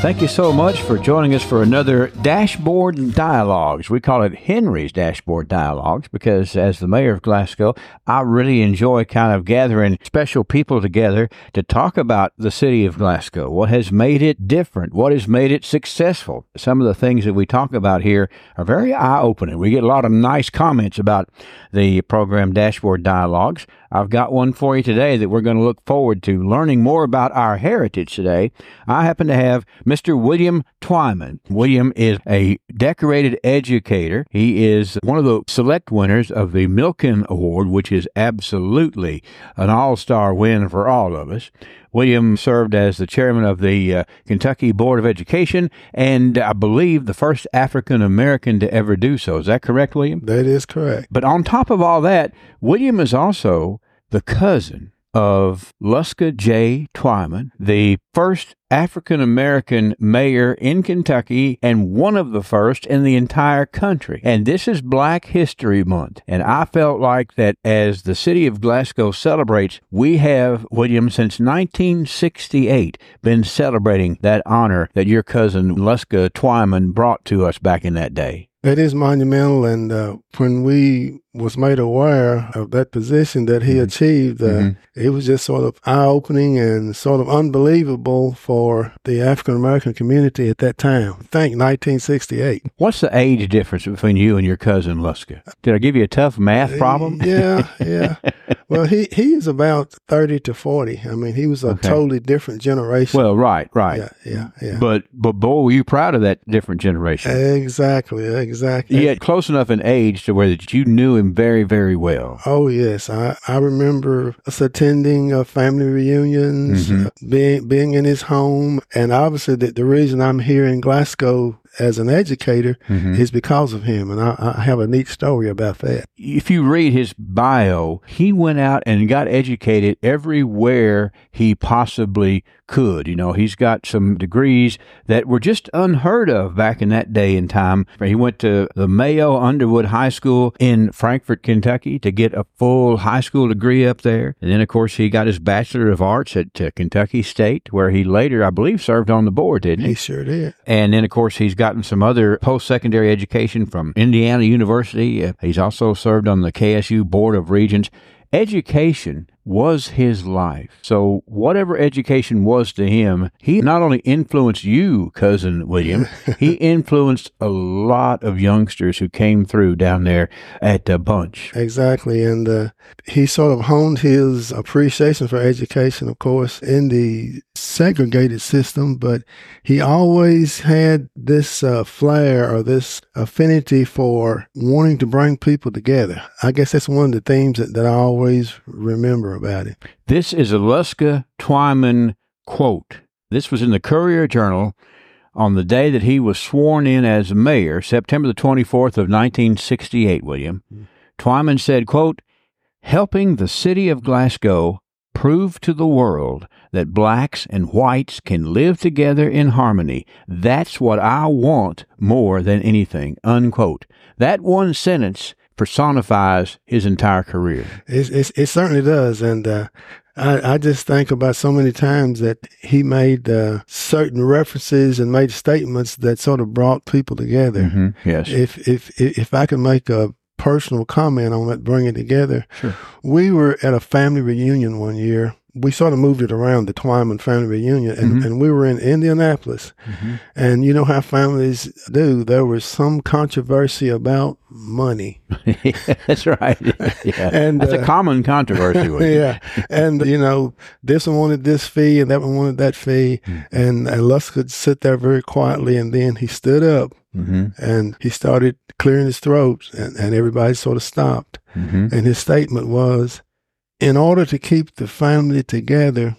Thank you so much for joining us for another Dashboard Dialogues. We call it Henry's Dashboard Dialogues because, as the mayor of Glasgow, I really enjoy kind of gathering special people together to talk about the city of Glasgow, what has made it different, what has made it successful. Some of the things that we talk about here are very eye opening. We get a lot of nice comments about the program Dashboard Dialogues. I've got one for you today that we're going to look forward to learning more about our heritage today. I happen to have Mr. William Twyman. William is a decorated educator. He is one of the select winners of the Milken Award, which is absolutely an all star win for all of us. William served as the chairman of the uh, Kentucky Board of Education and I believe the first African American to ever do so. Is that correct, William? That is correct. But on top of all that, William is also the cousin of Luska J. Twyman, the first African American mayor in Kentucky and one of the first in the entire country. And this is Black History Month. And I felt like that as the city of Glasgow celebrates, we have, William, since 1968 been celebrating that honor that your cousin Luska Twyman brought to us back in that day. That is monumental. And uh, when we was made aware of that position that he mm-hmm. achieved, uh, mm-hmm. it was just sort of eye opening and sort of unbelievable for the African American community at that time. Think 1968. What's the age difference between you and your cousin Luska? Did I give you a tough math problem? yeah, yeah. well, he he is about 30 to 40. I mean, he was a okay. totally different generation. Well, right, right. Yeah, yeah, yeah. But but boy, were you proud of that different generation? Exactly, exactly. Yet close enough in age to where that you knew him very, very well. Oh yes, I, I remember us attending uh, family reunions, mm-hmm. uh, being being in his home, and obviously the, the reason I'm here in Glasgow as an educator mm-hmm. is because of him. And I, I, have a neat story about that. If you read his bio, he went out and got educated everywhere he possibly could. You know, he's got some degrees that were just unheard of back in that day and time. He went to the Mayo Underwood High School in Frankfort, Kentucky to get a full high school degree up there. And then, of course, he got his Bachelor of Arts at uh, Kentucky State, where he later, I believe, served on the board, didn't he? He sure did. And then, of course, he's gotten some other post secondary education from Indiana University. Uh, he's also served on the KSU Board of Regents. Education was his life. So, whatever education was to him, he not only influenced you, cousin William, he influenced a lot of youngsters who came through down there at the Bunche. Exactly. And uh, he sort of honed his appreciation for education, of course, in the segregated system, but he always had this uh, flair or this affinity for wanting to bring people together. I guess that's one of the themes that, that I always remember about him. This is a Luska Twyman quote. This was in the Courier Journal on the day that he was sworn in as mayor, September the 24th of 1968, William. Mm. Twyman said, quote, helping the city of Glasgow prove to the world that blacks and whites can live together in harmony. That's what I want more than anything. Unquote. That one sentence personifies his entire career. It, it, it certainly does. And uh, I, I, just think about so many times that he made uh, certain references and made statements that sort of brought people together. Mm-hmm. Yes. If, if, if I could make a personal comment on that, bring it together. Sure. We were at a family reunion one year we sort of moved it around the Twyman family reunion, and, mm-hmm. and we were in Indianapolis. Mm-hmm. And you know how families do. There was some controversy about money. that's right. Yeah. and that's uh, a common controversy. yeah. and you know, this one wanted this fee, and that one wanted that fee, mm-hmm. and, and Les could sit there very quietly, and then he stood up. Mm-hmm. And he started clearing his throat, and, and everybody sort of stopped. Mm-hmm. And his statement was, in order to keep the family together,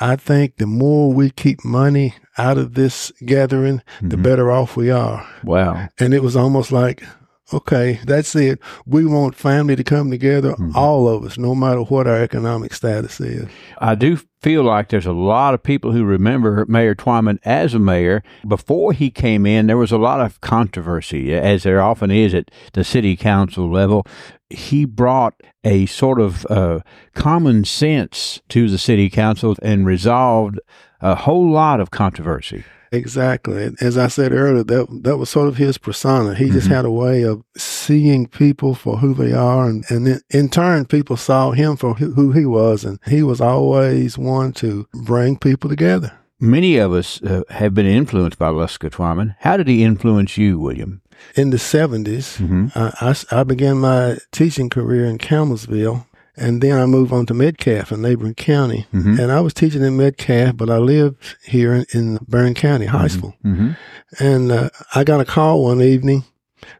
I think the more we keep money out of this gathering, mm-hmm. the better off we are. Wow. And it was almost like, okay, that's it. We want family to come together, mm-hmm. all of us, no matter what our economic status is. I do feel like there's a lot of people who remember Mayor Twyman as a mayor. Before he came in, there was a lot of controversy, as there often is at the city council level he brought a sort of uh, common sense to the city council and resolved a whole lot of controversy. Exactly. As I said earlier, that that was sort of his persona. He mm-hmm. just had a way of seeing people for who they are, and and in turn, people saw him for who he was, and he was always one to bring people together. Many of us uh, have been influenced by Luska Twyman. How did he influence you, William? In the 70s, mm-hmm. I, I, I began my teaching career in Campbellsville and then I moved on to Metcalfe in neighboring county. Mm-hmm. And I was teaching in Metcalfe, but I lived here in, in Barren County High mm-hmm. School. Mm-hmm. And uh, I got a call one evening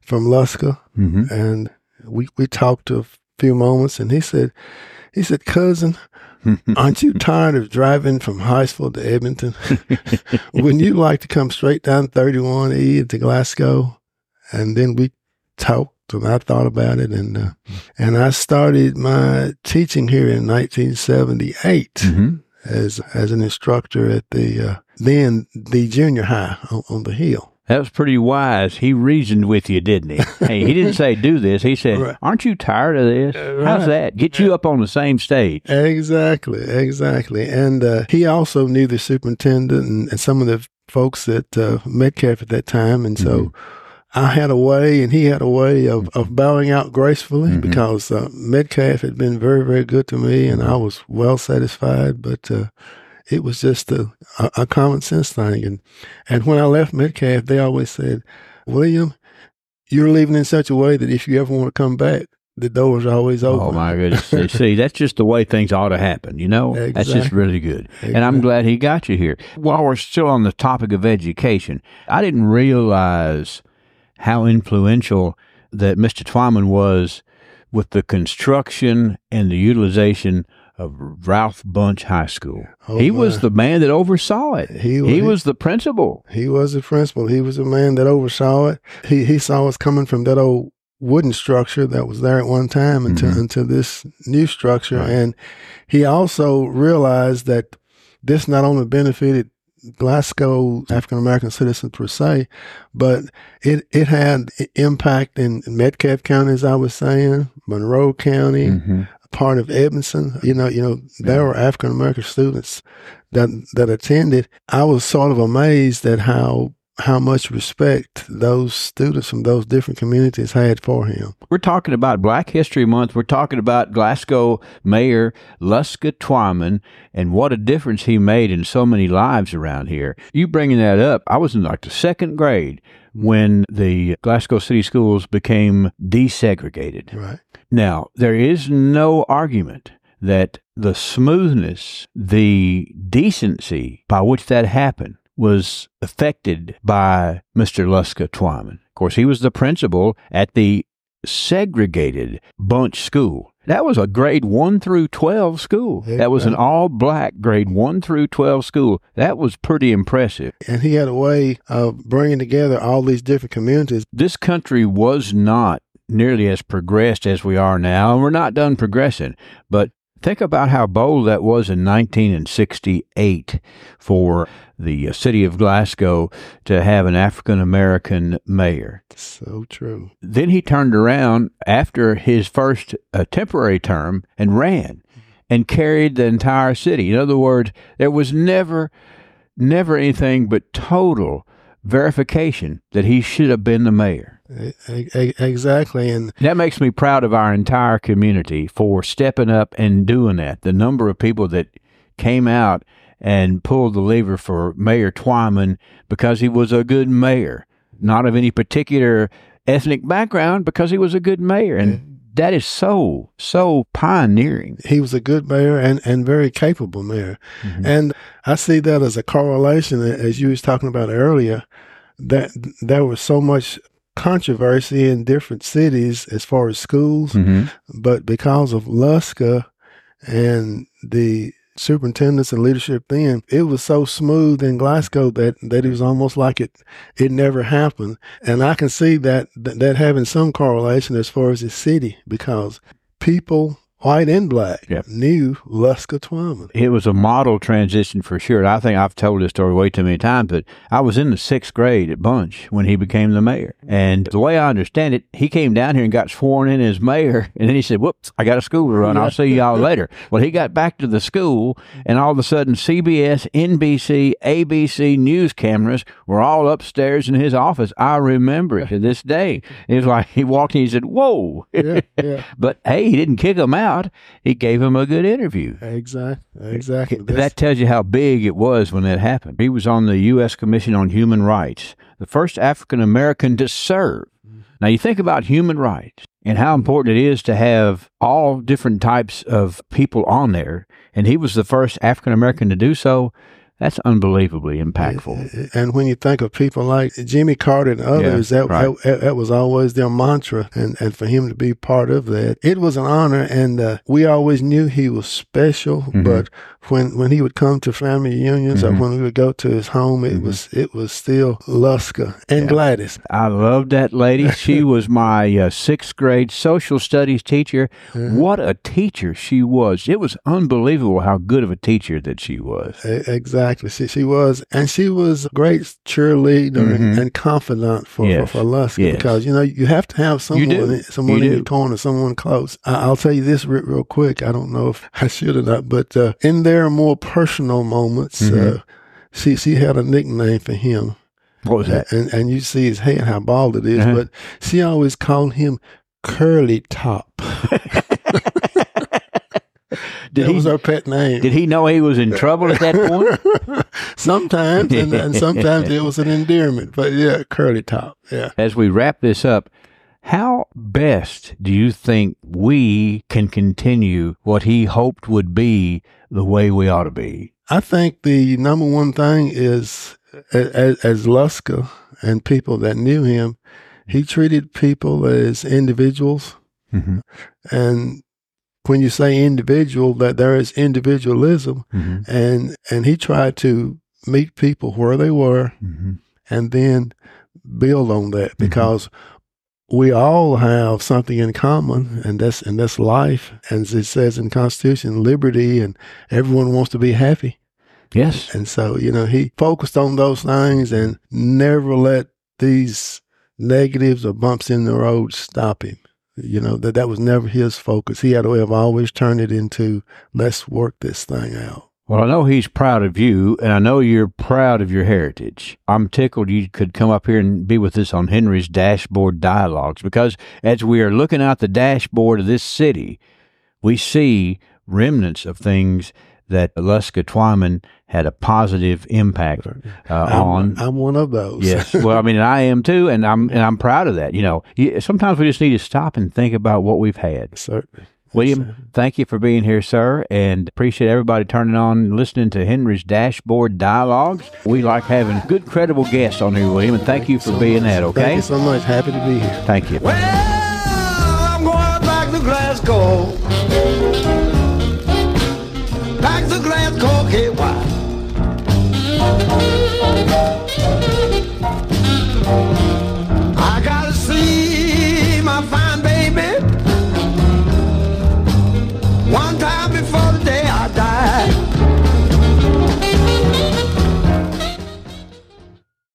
from Luska, mm-hmm. and we, we talked a few moments, and he said, he said, cousin, Aren't you tired of driving from Hiseville to Edmonton? Wouldn't you like to come straight down 31E to Glasgow? And then we talked and I thought about it and uh, and I started my teaching here in 1978 mm-hmm. as as an instructor at the uh, then the junior high on, on the hill. That was pretty wise. He reasoned with you, didn't he? hey, he didn't say do this. He said, right. "Aren't you tired of this? Right. How's that? Get you up on the same stage." Exactly, exactly. And uh, he also knew the superintendent and, and some of the folks at uh, Metcalfe at that time, and so. Mm-hmm. I had a way and he had a way of, of bowing out gracefully mm-hmm. because uh, Metcalfe had been very, very good to me and I was well satisfied. But uh, it was just a, a, common sense thing. And, and when I left Metcalfe, they always said, William, you're leaving in such a way that if you ever want to come back, the door's always open. Oh my goodness! See, that's just the way things ought to happen. You know, exactly. that's just really good. Exactly. And I'm glad he got you here. While we're still on the topic of education, I didn't realize how influential that Mr. Twyman was with the construction and the utilization of Ralph Bunche High School. Oh, he my. was the man that oversaw it. He, he, he was the principal. He was the principal. He was the man that oversaw it. He he saw us coming from that old wooden structure that was there at one time into mm-hmm. into this new structure, right. and he also realized that this not only benefited Glasgow African American citizens per se, but it it had impact in Metcalfe County, as I was saying, Monroe County, mm-hmm part of Edmonson. You know, you know, there were African American students that that attended. I was sort of amazed at how how much respect those students from those different communities had for him. We're talking about Black History Month. We're talking about Glasgow Mayor Luska Twyman and what a difference he made in so many lives around here. You bringing that up, I was in like the second grade when the Glasgow City Schools became desegregated. Right. Now, there is no argument that the smoothness, the decency by which that happened was affected by Mr. Luska Twyman. Of course, he was the principal at the segregated Bunche School. That was a grade 1 through 12 school. That was an all black grade 1 through 12 school. That was pretty impressive. And he had a way of bringing together all these different communities. This country was not nearly as progressed as we are now, and we're not done progressing. But think about how bold that was in 1968 for the uh, city of Glasgow to have an African American mayor. So true. Then he turned around after his first uh, temporary term and ran and carried the entire city. In other words, there was never, never anything but total verification that he should have been the mayor. Exactly. And that makes me proud of our entire community for stepping up and doing that. The number of people that came out and pulled the lever for Mayor Twyman because he was a good mayor, not of any particular ethnic background, because he was a good mayor. And that is so, so pioneering. He was a good mayor and, and very capable mayor. Mm-hmm. And I see that as a correlation, as you was talking about earlier, that there was so much controversy in different cities as far as schools, mm-hmm. but because of Luska and the superintendents and leadership then, it was so smooth in Glasgow that, that it was almost like it it never happened. And I can see that that having some correlation as far as the city because people white and black, yep. knew Luska Twyman. It was a model transition for sure. I think I've told this story way too many times, but I was in the sixth grade at Bunche when he became the mayor. And the way I understand it, he came down here and got sworn in as mayor, and then he said, Whoops, I got a school to run. I'll see y'all later. Well, he got back to the school, and all of a sudden, CBS, NBC, ABC news cameras were all upstairs in his office. I remember it to this day. It was like he walked in, he said, Whoa. Yeah, yeah. but hey, he didn't kick him out. He gave him a good interview. Exactly. Exactly. That tells you how big it was when that happened. He was on the U.S. Commission on Human Rights, the first African American to serve. Mm-hmm. Now, you think about human rights and how important it is to have all different types of people on there. And he was the first African American to do so. That's unbelievably impactful. And when you think of people like Jimmy Carter and others, yeah, that, right. that, that was always their mantra. And, and for him to be part of that, it was an honor. And uh, we always knew he was special. Mm-hmm. But when when he would come to family reunions mm-hmm. or when we would go to his home, it mm-hmm. was it was still Luska and yeah. Gladys. I loved that lady. she was my uh, sixth grade social studies teacher. Uh-huh. What a teacher she was! It was unbelievable how good of a teacher that she was. Exactly, she, she was, and she was a great cheerleader mm-hmm. and, and, confidant for yes. for, for Luska yes. because you know you have to have someone someone you in your corner, someone close. I, will tell you this real, real, quick. I don't know if I should or not, but uh, in their more personal moments, mm-hmm. uh, she she had a nickname for him. What was that? And and you see his head, how bald it is, uh-huh. but she always called him Curly Top. Did that he, was her pet name. Did he know he was in trouble at that point? sometimes, and, and, sometimes it was an endearment. But yeah, curly top. Yeah. As we wrap this up, how best do you think we can continue what he hoped would be the way we ought to be? I think the number one thing is as, as Luska and people that knew him, he treated people as individuals. Mm-hmm. And when you say individual, that there is individualism, mm-hmm. and and he tried to meet people where they were, mm-hmm. and then build on that mm-hmm. because we all have something in common, and that's and that's life. And as it says in Constitution, liberty, and everyone wants to be happy. Yes. And so you know he focused on those things and never let these negatives or bumps in the road stop him. You know that that was never his focus. He had a way of always turning it into let's work this thing out. Well, I know he's proud of you, and I know you're proud of your heritage. I'm tickled you could come up here and be with us on Henry's Dashboard Dialogues because as we are looking out the dashboard of this city, we see remnants of things that Luska Twyman had a positive impact uh, I'm, on. I'm one of those. yes. Well, I mean, I am too, and I'm and I'm proud of that. You know, sometimes we just need to stop and think about what we've had. Certainly. William, thank you for being here, sir, and appreciate everybody turning on and listening to Henry's Dashboard Dialogues. We like having good, credible guests on here, William, and thank you for being that, okay? Thank you so much. Happy to be here. Thank you. Well, I'm going back to Glasgow. Glasgow, KY.